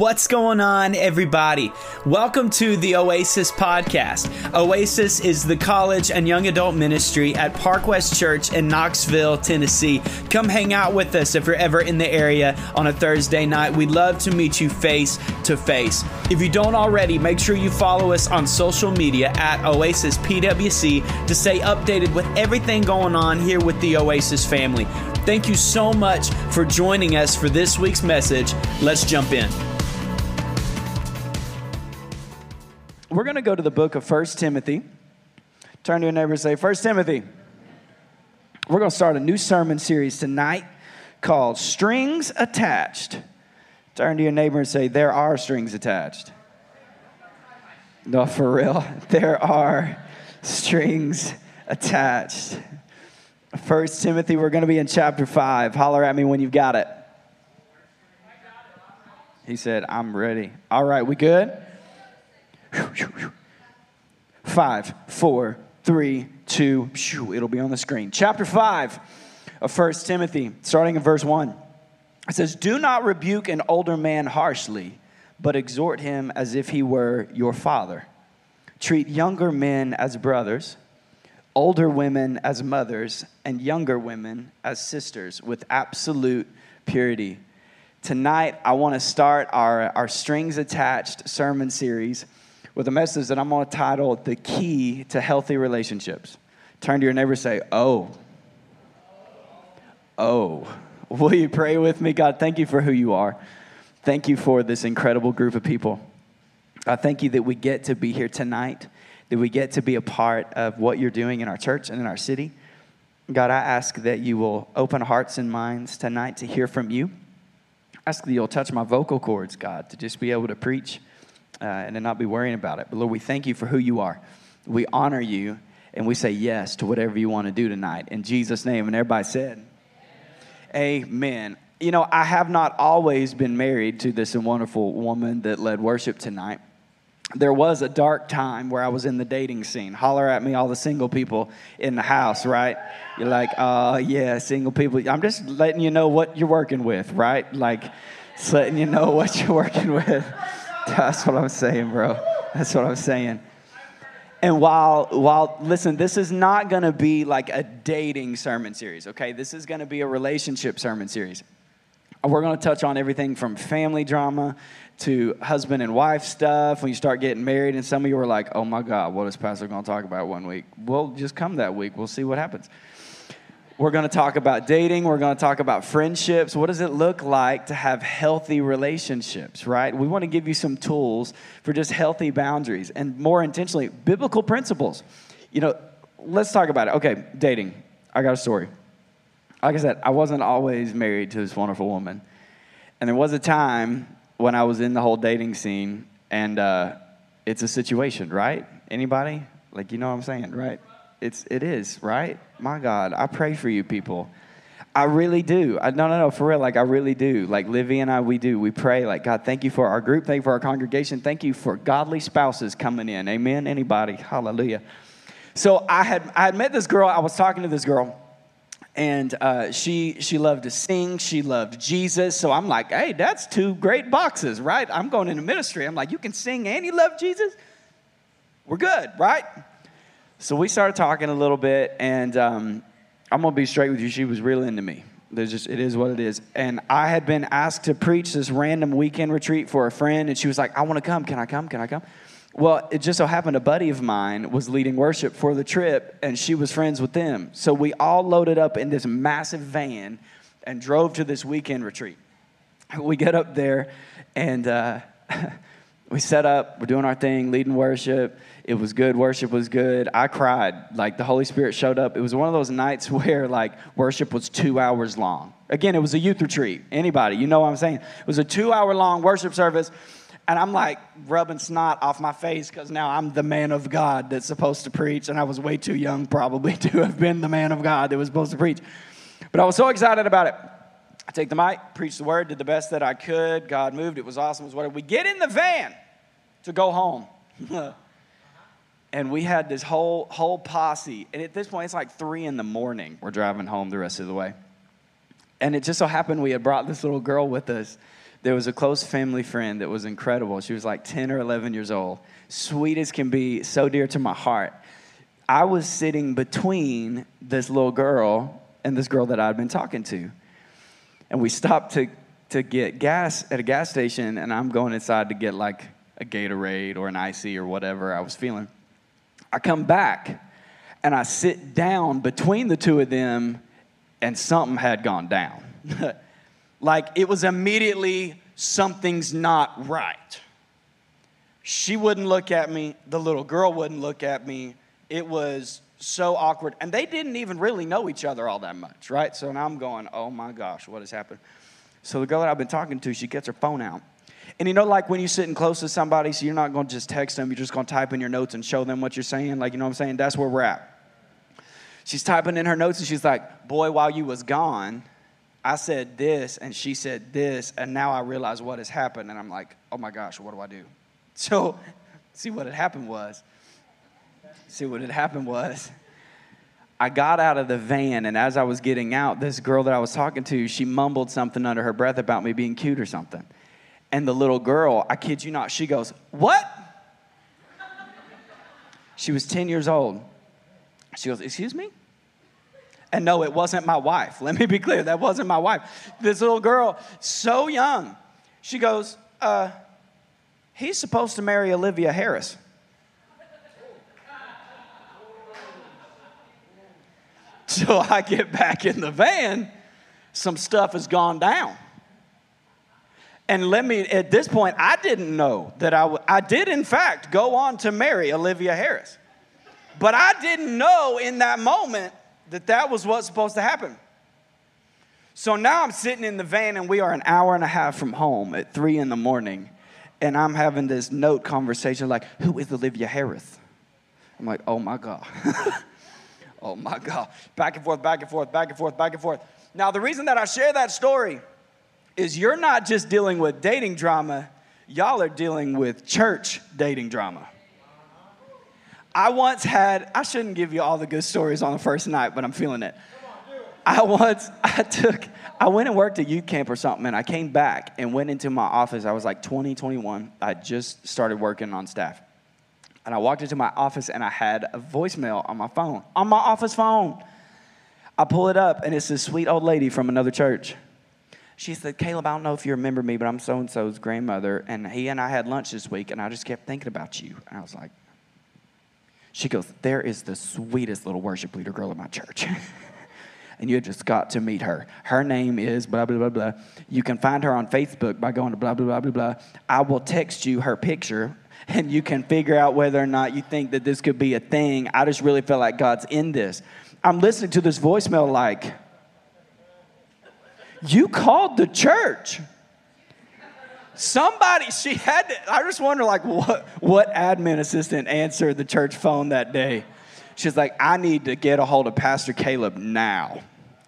What's going on, everybody? Welcome to the Oasis Podcast. Oasis is the college and young adult ministry at Park West Church in Knoxville, Tennessee. Come hang out with us if you're ever in the area on a Thursday night. We'd love to meet you face to face. If you don't already, make sure you follow us on social media at Oasis PWC to stay updated with everything going on here with the Oasis family. Thank you so much for joining us for this week's message. Let's jump in. We're going to go to the book of First Timothy. Turn to your neighbor and say, First Timothy. We're going to start a new sermon series tonight called Strings Attached. Turn to your neighbor and say, There are strings attached. No, for real. There are strings attached. First Timothy, we're going to be in chapter 5. Holler at me when you've got it. He said, I'm ready. All right, we good? Five, four, three, two, it'll be on the screen. Chapter 5 of First Timothy, starting in verse 1. It says, Do not rebuke an older man harshly, but exhort him as if he were your father. Treat younger men as brothers, older women as mothers, and younger women as sisters with absolute purity. Tonight, I want to start our, our strings attached sermon series with a message that I'm going to title The Key to Healthy Relationships. Turn to your neighbor say, Oh. Oh. Will you pray with me? God, thank you for who you are. Thank you for this incredible group of people. I thank you that we get to be here tonight, that we get to be a part of what you're doing in our church and in our city. God, I ask that you will open hearts and minds tonight to hear from you. I ask that you'll touch my vocal cords, God, to just be able to preach uh, and to not be worrying about it. But Lord, we thank you for who you are. We honor you and we say yes to whatever you want to do tonight. In Jesus' name. And everybody said, Amen. You know, I have not always been married to this wonderful woman that led worship tonight. There was a dark time where I was in the dating scene. Holler at me, all the single people in the house, right? You're like, oh, yeah, single people. I'm just letting you know what you're working with, right? Like, letting you know what you're working with. That's what I'm saying, bro. That's what I'm saying. And while, while, listen, this is not gonna be like a dating sermon series, okay? This is gonna be a relationship sermon series. We're gonna touch on everything from family drama to husband and wife stuff when you start getting married. And some of you are like, oh my God, what is Pastor gonna talk about one week? Well, just come that week, we'll see what happens. We're going to talk about dating. We're going to talk about friendships. What does it look like to have healthy relationships, right? We want to give you some tools for just healthy boundaries and more intentionally, biblical principles. You know, let's talk about it. Okay, dating. I got a story. Like I said, I wasn't always married to this wonderful woman. And there was a time when I was in the whole dating scene, and uh, it's a situation, right? Anybody? Like, you know what I'm saying, right? It's, it is, right? My God, I pray for you people. I really do. I, no, no, no, for real. Like, I really do. Like, Livy and I, we do. We pray, like, God, thank you for our group. Thank you for our congregation. Thank you for godly spouses coming in. Amen. Anybody? Hallelujah. So, I had, I had met this girl. I was talking to this girl, and uh, she, she loved to sing. She loved Jesus. So, I'm like, hey, that's two great boxes, right? I'm going into ministry. I'm like, you can sing and you love Jesus? We're good, right? So we started talking a little bit, and um, I'm gonna be straight with you. She was real into me. There's just it is what it is. And I had been asked to preach this random weekend retreat for a friend, and she was like, "I want to come. Can I come? Can I come?" Well, it just so happened a buddy of mine was leading worship for the trip, and she was friends with them. So we all loaded up in this massive van and drove to this weekend retreat. We get up there, and uh, we set up. We're doing our thing, leading worship it was good. Worship was good. I cried. Like the Holy Spirit showed up. It was one of those nights where like worship was two hours long. Again, it was a youth retreat. Anybody, you know what I'm saying? It was a two hour long worship service. And I'm like rubbing snot off my face because now I'm the man of God that's supposed to preach. And I was way too young, probably, to have been the man of God that was supposed to preach. But I was so excited about it. I take the mic, preach the word, did the best that I could. God moved. It was awesome. It was whatever. We get in the van to go home. and we had this whole whole posse and at this point it's like three in the morning we're driving home the rest of the way and it just so happened we had brought this little girl with us there was a close family friend that was incredible. She was like 10 or 11 years old. Sweet as can be, so dear to my heart. I was sitting between this little girl and this girl that I'd been talking to. And we stopped to, to get gas at a gas station, and I'm going inside to get like a Gatorade or an icy or whatever I was feeling. I come back and I sit down between the two of them, and something had gone down. like it was immediately something's not right. She wouldn't look at me, the little girl wouldn't look at me. It was so awkward. And they didn't even really know each other all that much, right? So now I'm going, oh my gosh, what has happened? So the girl that I've been talking to, she gets her phone out. And you know, like when you're sitting close to somebody, so you're not going to just text them, you're just going to type in your notes and show them what you're saying. Like, you know what I'm saying? That's where we're at. She's typing in her notes and she's like, Boy, while you was gone, I said this and she said this, and now I realize what has happened. And I'm like, Oh my gosh, what do I do? So, see what had happened was, see what had happened was, I got out of the van, and as I was getting out, this girl that I was talking to, she mumbled something under her breath about me being cute or something. And the little girl, I kid you not, she goes, What? She was 10 years old. She goes, Excuse me? And no, it wasn't my wife. Let me be clear, that wasn't my wife. This little girl, so young, she goes, uh, He's supposed to marry Olivia Harris. So I get back in the van, some stuff has gone down. And let me, at this point, I didn't know that I, w- I did, in fact, go on to marry Olivia Harris. But I didn't know in that moment that that was what's supposed to happen. So now I'm sitting in the van and we are an hour and a half from home at three in the morning. And I'm having this note conversation like, who is Olivia Harris? I'm like, oh my God. oh my God. Back and forth, back and forth, back and forth, back and forth. Now, the reason that I share that story is you're not just dealing with dating drama, y'all are dealing with church dating drama. I once had, I shouldn't give you all the good stories on the first night, but I'm feeling it. I once, I took, I went and worked at youth camp or something, and I came back and went into my office. I was like 20, 21. I just started working on staff. And I walked into my office and I had a voicemail on my phone, on my office phone. I pull it up, and it's this sweet old lady from another church she said, Caleb, I don't know if you remember me, but I'm so and so's grandmother, and he and I had lunch this week, and I just kept thinking about you. And I was like, she goes, There is the sweetest little worship leader girl in my church. and you just got to meet her. Her name is blah, blah, blah, blah. You can find her on Facebook by going to blah, blah, blah, blah, blah. I will text you her picture and you can figure out whether or not you think that this could be a thing. I just really feel like God's in this. I'm listening to this voicemail like, you called the church. Somebody, she had to, I just wonder like what, what admin assistant answered the church phone that day. She's like, I need to get a hold of Pastor Caleb now.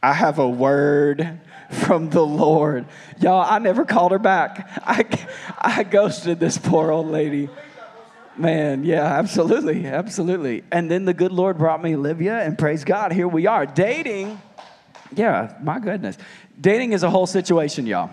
I have a word from the Lord. Y'all, I never called her back. I, I ghosted this poor old lady. Man, yeah, absolutely, absolutely. And then the good Lord brought me Olivia, and praise God, here we are. Dating, yeah, my goodness. Dating is a whole situation, y'all.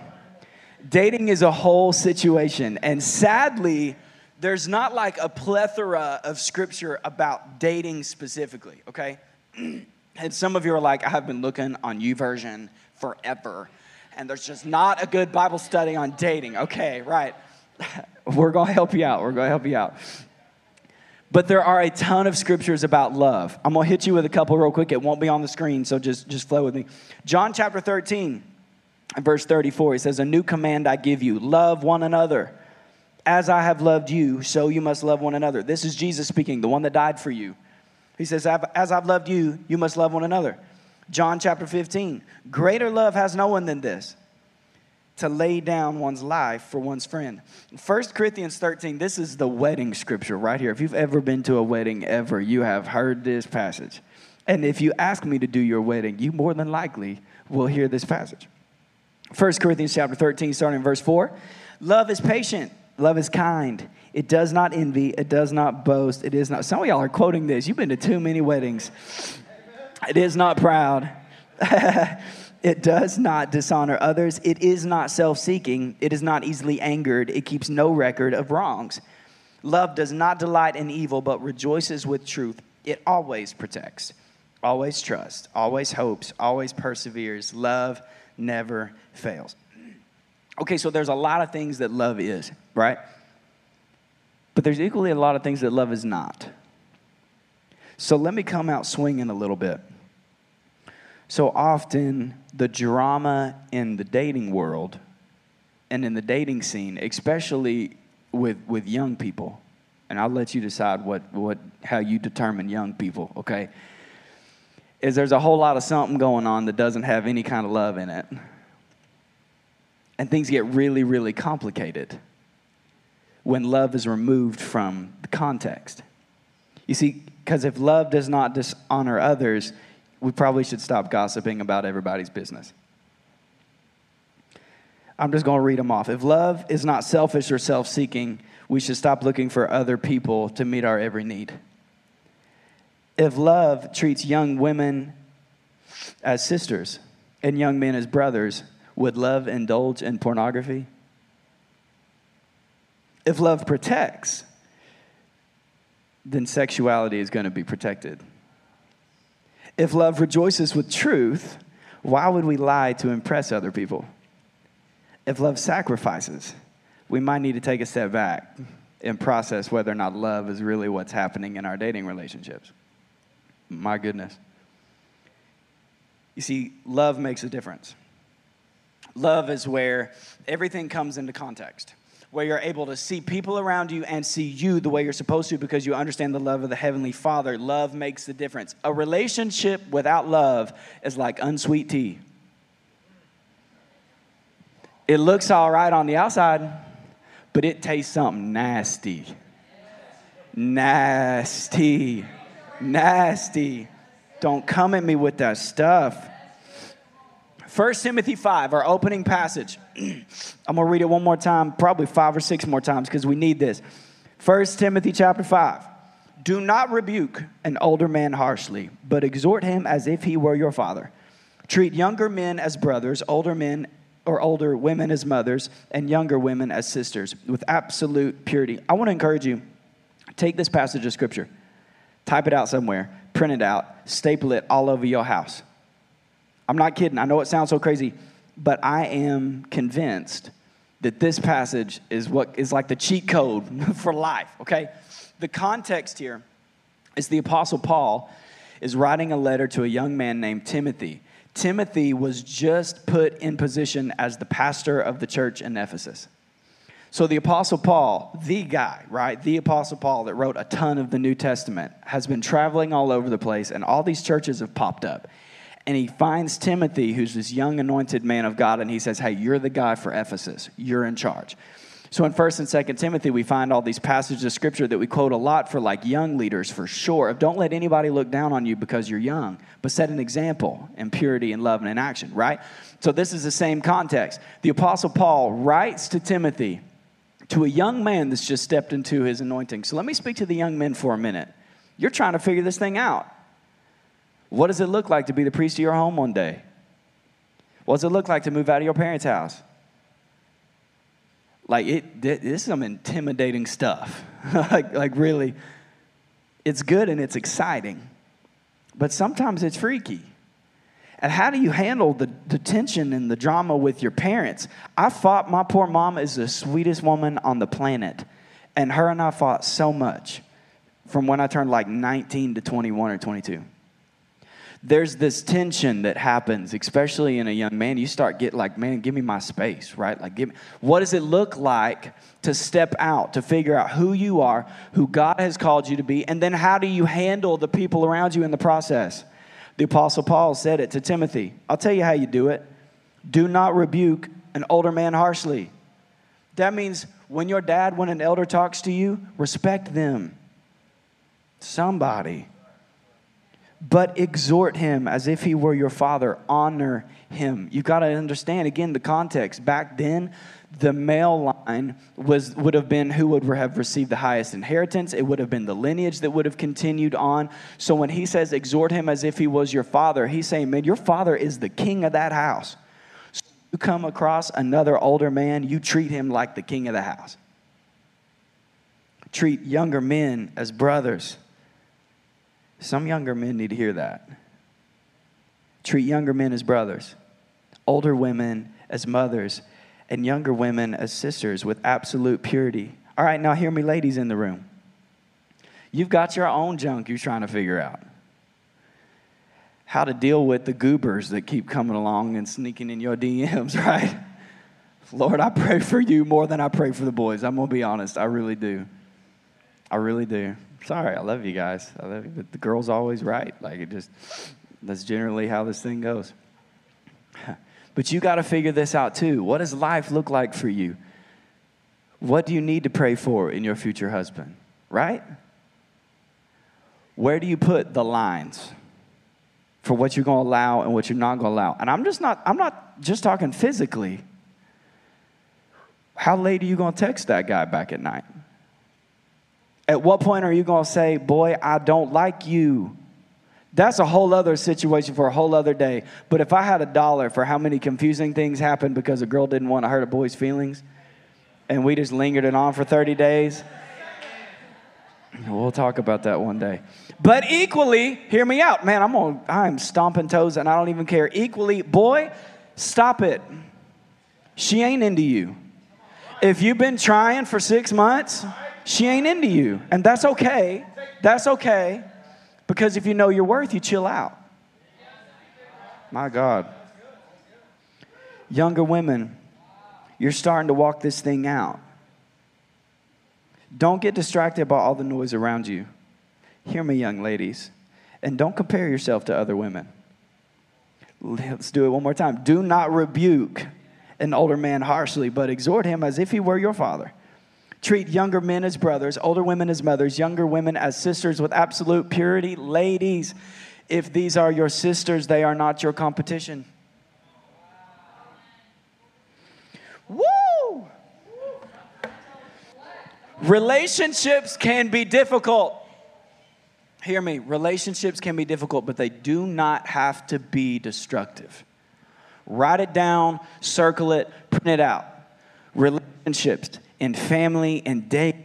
Dating is a whole situation. And sadly, there's not like a plethora of scripture about dating specifically, okay? and some of you are like, I have been looking on YouVersion forever, and there's just not a good Bible study on dating. Okay, right. We're gonna help you out. We're gonna help you out. But there are a ton of scriptures about love. I'm gonna hit you with a couple real quick. It won't be on the screen, so just, just flow with me. John chapter 13, verse 34, he says, A new command I give you love one another. As I have loved you, so you must love one another. This is Jesus speaking, the one that died for you. He says, As I've loved you, you must love one another. John chapter 15, greater love has no one than this to lay down one's life for one's friend. 1 Corinthians 13, this is the wedding scripture right here. If you've ever been to a wedding ever, you have heard this passage. And if you ask me to do your wedding, you more than likely will hear this passage. 1 Corinthians chapter 13, starting in verse 4. Love is patient, love is kind. It does not envy, it does not boast, it is not. Some of y'all are quoting this. You've been to too many weddings. It is not proud. It does not dishonor others. It is not self seeking. It is not easily angered. It keeps no record of wrongs. Love does not delight in evil, but rejoices with truth. It always protects, always trusts, always hopes, always perseveres. Love never fails. Okay, so there's a lot of things that love is, right? But there's equally a lot of things that love is not. So let me come out swinging a little bit. So often, the drama in the dating world and in the dating scene, especially with, with young people, and I'll let you decide what, what, how you determine young people, okay? Is there's a whole lot of something going on that doesn't have any kind of love in it. And things get really, really complicated when love is removed from the context. You see, because if love does not dishonor others, we probably should stop gossiping about everybody's business. I'm just going to read them off. If love is not selfish or self seeking, we should stop looking for other people to meet our every need. If love treats young women as sisters and young men as brothers, would love indulge in pornography? If love protects, then sexuality is going to be protected. If love rejoices with truth, why would we lie to impress other people? If love sacrifices, we might need to take a step back and process whether or not love is really what's happening in our dating relationships. My goodness. You see, love makes a difference. Love is where everything comes into context where you're able to see people around you and see you the way you're supposed to because you understand the love of the Heavenly Father. Love makes the difference. A relationship without love is like unsweet tea. It looks all right on the outside, but it tastes something nasty. Nasty. Nasty. Don't come at me with that stuff. 1 Timothy 5, our opening passage. I'm going to read it one more time, probably five or six more times because we need this. 1 Timothy chapter 5. Do not rebuke an older man harshly, but exhort him as if he were your father. Treat younger men as brothers, older men or older women as mothers, and younger women as sisters with absolute purity. I want to encourage you take this passage of scripture, type it out somewhere, print it out, staple it all over your house. I'm not kidding. I know it sounds so crazy, but I am convinced that this passage is what is like the cheat code for life, okay? The context here is the Apostle Paul is writing a letter to a young man named Timothy. Timothy was just put in position as the pastor of the church in Ephesus. So the Apostle Paul, the guy, right? The Apostle Paul that wrote a ton of the New Testament, has been traveling all over the place, and all these churches have popped up and he finds Timothy, who's this young anointed man of God, and he says, Hey, you're the guy for Ephesus. You're in charge. So in 1st and 2nd Timothy, we find all these passages of scripture that we quote a lot for like young leaders for sure. Of don't let anybody look down on you because you're young, but set an example in purity and love and in action, right? So this is the same context. The apostle Paul writes to Timothy, to a young man that's just stepped into his anointing. So let me speak to the young men for a minute. You're trying to figure this thing out. What does it look like to be the priest of your home one day? What does it look like to move out of your parents' house? Like it, this is some intimidating stuff. like, like really, it's good and it's exciting, but sometimes it's freaky. And how do you handle the, the tension and the drama with your parents? I fought, my poor mom is the sweetest woman on the planet. And her and I fought so much from when I turned like 19 to 21 or 22 there's this tension that happens, especially in a young man. You start get like, man, give me my space, right? Like, give me, what does it look like to step out, to figure out who you are, who God has called you to be, and then how do you handle the people around you in the process? The Apostle Paul said it to Timothy. I'll tell you how you do it. Do not rebuke an older man harshly. That means when your dad, when an elder talks to you, respect them. Somebody but exhort him as if he were your father. Honor him. You got to understand again the context. Back then, the male line was would have been who would have received the highest inheritance. It would have been the lineage that would have continued on. So when he says exhort him as if he was your father, he's saying, man, your father is the king of that house. So you come across another older man, you treat him like the king of the house. Treat younger men as brothers. Some younger men need to hear that. Treat younger men as brothers, older women as mothers, and younger women as sisters with absolute purity. All right, now hear me, ladies in the room. You've got your own junk you're trying to figure out. How to deal with the goobers that keep coming along and sneaking in your DMs, right? Lord, I pray for you more than I pray for the boys. I'm going to be honest. I really do. I really do. Sorry, I love you guys. I love you, but the girl's always right. Like it just, that's generally how this thing goes. But you got to figure this out too. What does life look like for you? What do you need to pray for in your future husband? Right? Where do you put the lines for what you're going to allow and what you're not going to allow? And I'm just not I'm not just talking physically. How late are you going to text that guy back at night? At what point are you going to say, "Boy, I don't like you"? That's a whole other situation for a whole other day. But if I had a dollar for how many confusing things happened because a girl didn't want to hurt a boy's feelings, and we just lingered it on for 30 days, we'll talk about that one day. But equally, hear me out, man. I'm on, I'm stomping toes and I don't even care. Equally, boy, stop it. She ain't into you. If you've been trying for six months, she ain't into you, and that's okay. That's okay. Because if you know your worth, you chill out. My God. Younger women, you're starting to walk this thing out. Don't get distracted by all the noise around you. Hear me, young ladies, and don't compare yourself to other women. Let's do it one more time. Do not rebuke an older man harshly, but exhort him as if he were your father. Treat younger men as brothers, older women as mothers, younger women as sisters with absolute purity. Ladies, if these are your sisters, they are not your competition. Woo! Relationships can be difficult. Hear me, relationships can be difficult, but they do not have to be destructive. Write it down, circle it, print it out. Relationships in family and date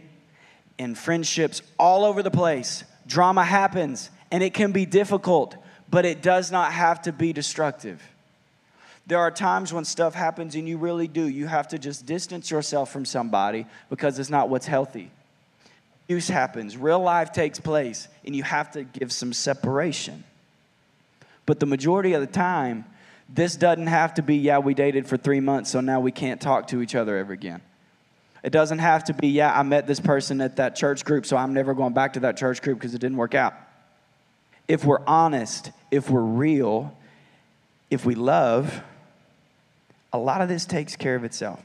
and friendships all over the place. Drama happens and it can be difficult, but it does not have to be destructive. There are times when stuff happens and you really do. You have to just distance yourself from somebody because it's not what's healthy. Abuse happens, real life takes place, and you have to give some separation. But the majority of the time, this doesn't have to be, yeah, we dated for three months, so now we can't talk to each other ever again. It doesn't have to be, yeah, I met this person at that church group, so I'm never going back to that church group because it didn't work out. If we're honest, if we're real, if we love, a lot of this takes care of itself.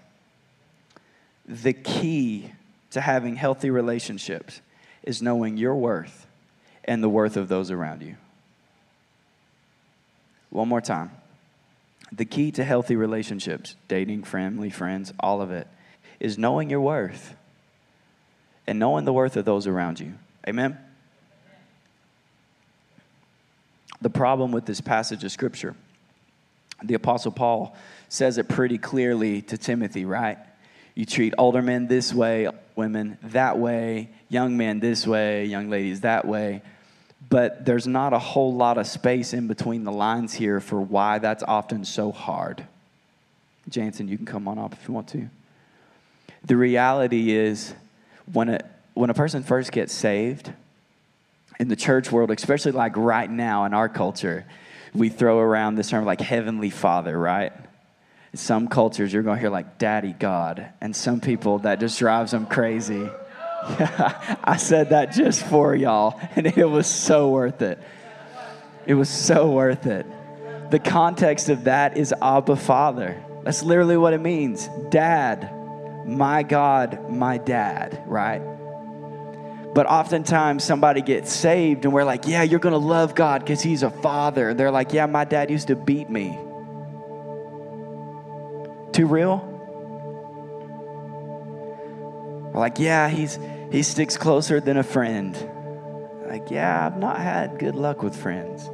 The key to having healthy relationships is knowing your worth and the worth of those around you. One more time. The key to healthy relationships, dating, family, friends, all of it, is knowing your worth and knowing the worth of those around you. Amen? The problem with this passage of scripture, the Apostle Paul says it pretty clearly to Timothy, right? You treat older men this way, women that way, young men this way, young ladies that way. But there's not a whole lot of space in between the lines here for why that's often so hard. Jansen, you can come on up if you want to. The reality is, when a, when a person first gets saved, in the church world, especially like right now in our culture, we throw around this term like Heavenly Father, right? Some cultures you're going to hear like Daddy God, and some people that just drives them crazy. Yeah, I said that just for y'all, and it was so worth it. It was so worth it. The context of that is Abba Father. That's literally what it means Dad my God, my dad, right? But oftentimes somebody gets saved and we're like, yeah, you're going to love God because he's a father. They're like, yeah, my dad used to beat me. Too real? We're like, yeah, he's, he sticks closer than a friend. Like, yeah, I've not had good luck with friends.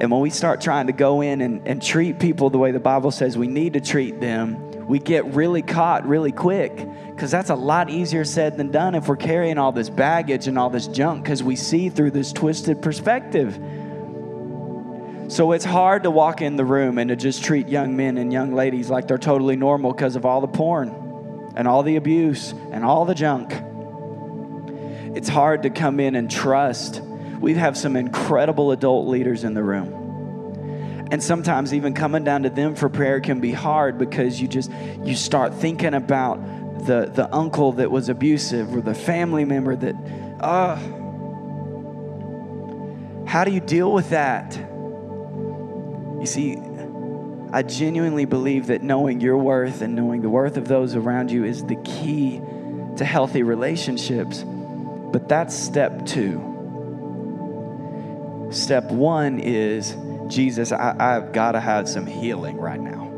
And when we start trying to go in and, and treat people the way the Bible says we need to treat them, we get really caught really quick because that's a lot easier said than done if we're carrying all this baggage and all this junk because we see through this twisted perspective. So it's hard to walk in the room and to just treat young men and young ladies like they're totally normal because of all the porn and all the abuse and all the junk. It's hard to come in and trust. We have some incredible adult leaders in the room. And sometimes even coming down to them for prayer can be hard because you just you start thinking about the the uncle that was abusive or the family member that uh how do you deal with that? You see, I genuinely believe that knowing your worth and knowing the worth of those around you is the key to healthy relationships. But that's step two. Step one is Jesus, I, have got to have some healing right now.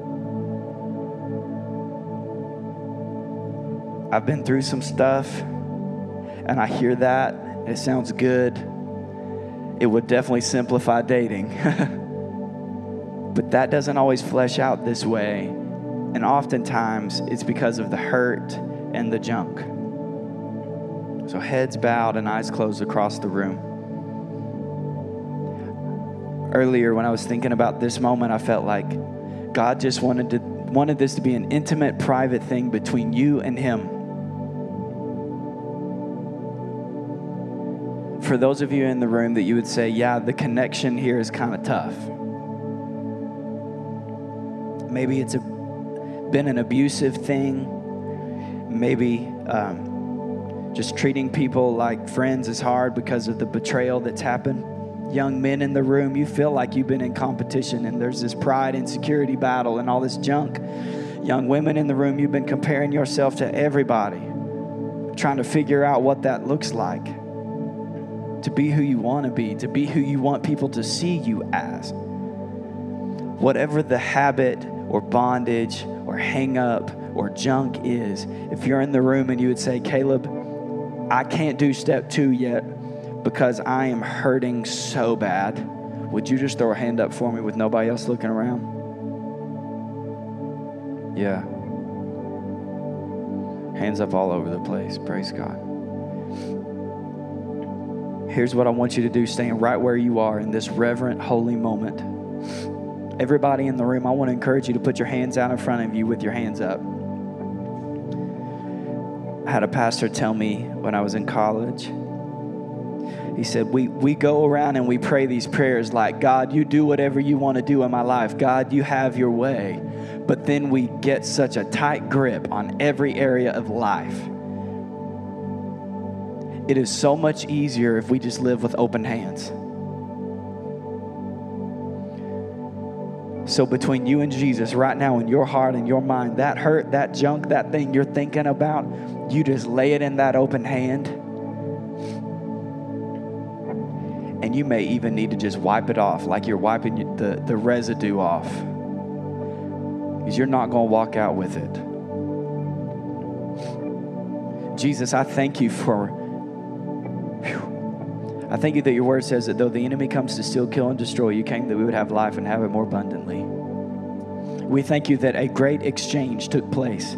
I've been through some stuff, and I hear that. It sounds good. It would definitely simplify dating. But that doesn't always flesh out this way. And oftentimes it's because of the hurt and the junk. So heads bowed and eyes closed across the room. Earlier, when I was thinking about this moment, I felt like God just wanted to wanted this to be an intimate, private thing between you and Him. For those of you in the room that you would say, yeah, the connection here is kind of tough. Maybe it's a, been an abusive thing. Maybe um, just treating people like friends is hard because of the betrayal that's happened. Young men in the room, you feel like you've been in competition and there's this pride, insecurity battle, and all this junk. Young women in the room, you've been comparing yourself to everybody, trying to figure out what that looks like to be who you want to be, to be who you want people to see you as. Whatever the habit or bondage or hang up or junk is, if you're in the room and you would say, Caleb, I can't do step two yet because I am hurting so bad, would you just throw a hand up for me with nobody else looking around? Yeah. Hands up all over the place. Praise God. Here's what I want you to do, stand right where you are in this reverent, holy moment. Everybody in the room, I want to encourage you to put your hands out in front of you with your hands up. I had a pastor tell me when I was in college. He said, we, we go around and we pray these prayers like, God, you do whatever you want to do in my life. God, you have your way. But then we get such a tight grip on every area of life. It is so much easier if we just live with open hands. So, between you and Jesus, right now in your heart and your mind, that hurt, that junk, that thing you're thinking about, you just lay it in that open hand. And you may even need to just wipe it off, like you're wiping the, the residue off. Because you're not going to walk out with it. Jesus, I thank you for. Whew, I thank you that your word says that though the enemy comes to steal, kill, and destroy, you came that we would have life and have it more abundantly. We thank you that a great exchange took place.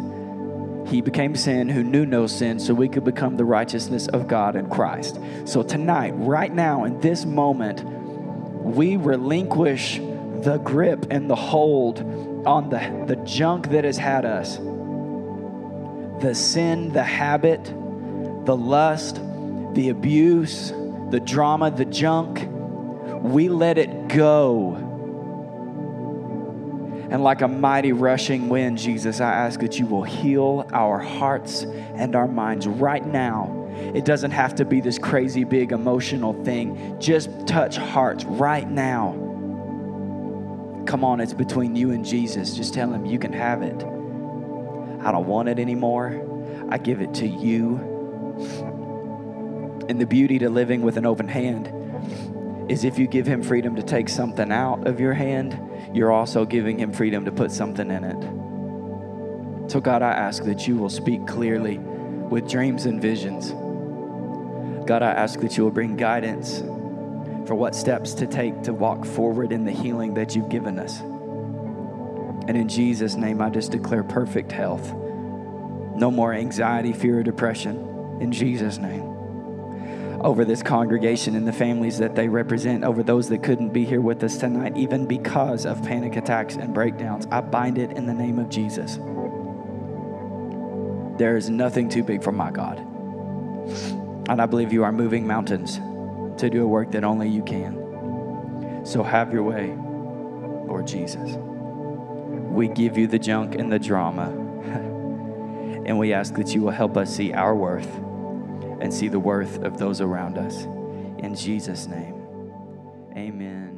He became sin who knew no sin so we could become the righteousness of God in Christ. So tonight, right now, in this moment, we relinquish the grip and the hold on the, the junk that has had us the sin, the habit, the lust, the abuse, the drama, the junk. We let it go and like a mighty rushing wind, Jesus, I ask that you will heal our hearts and our minds right now. It doesn't have to be this crazy big emotional thing. Just touch hearts right now. Come on, it's between you and Jesus. Just tell him you can have it. I don't want it anymore. I give it to you. And the beauty to living with an open hand is if you give him freedom to take something out of your hand, you're also giving him freedom to put something in it. So, God, I ask that you will speak clearly with dreams and visions. God, I ask that you will bring guidance for what steps to take to walk forward in the healing that you've given us. And in Jesus' name, I just declare perfect health. No more anxiety, fear, or depression. In Jesus' name. Over this congregation and the families that they represent, over those that couldn't be here with us tonight, even because of panic attacks and breakdowns, I bind it in the name of Jesus. There is nothing too big for my God. And I believe you are moving mountains to do a work that only you can. So have your way, Lord Jesus. We give you the junk and the drama. and we ask that you will help us see our worth and see the worth of those around us. In Jesus' name, amen.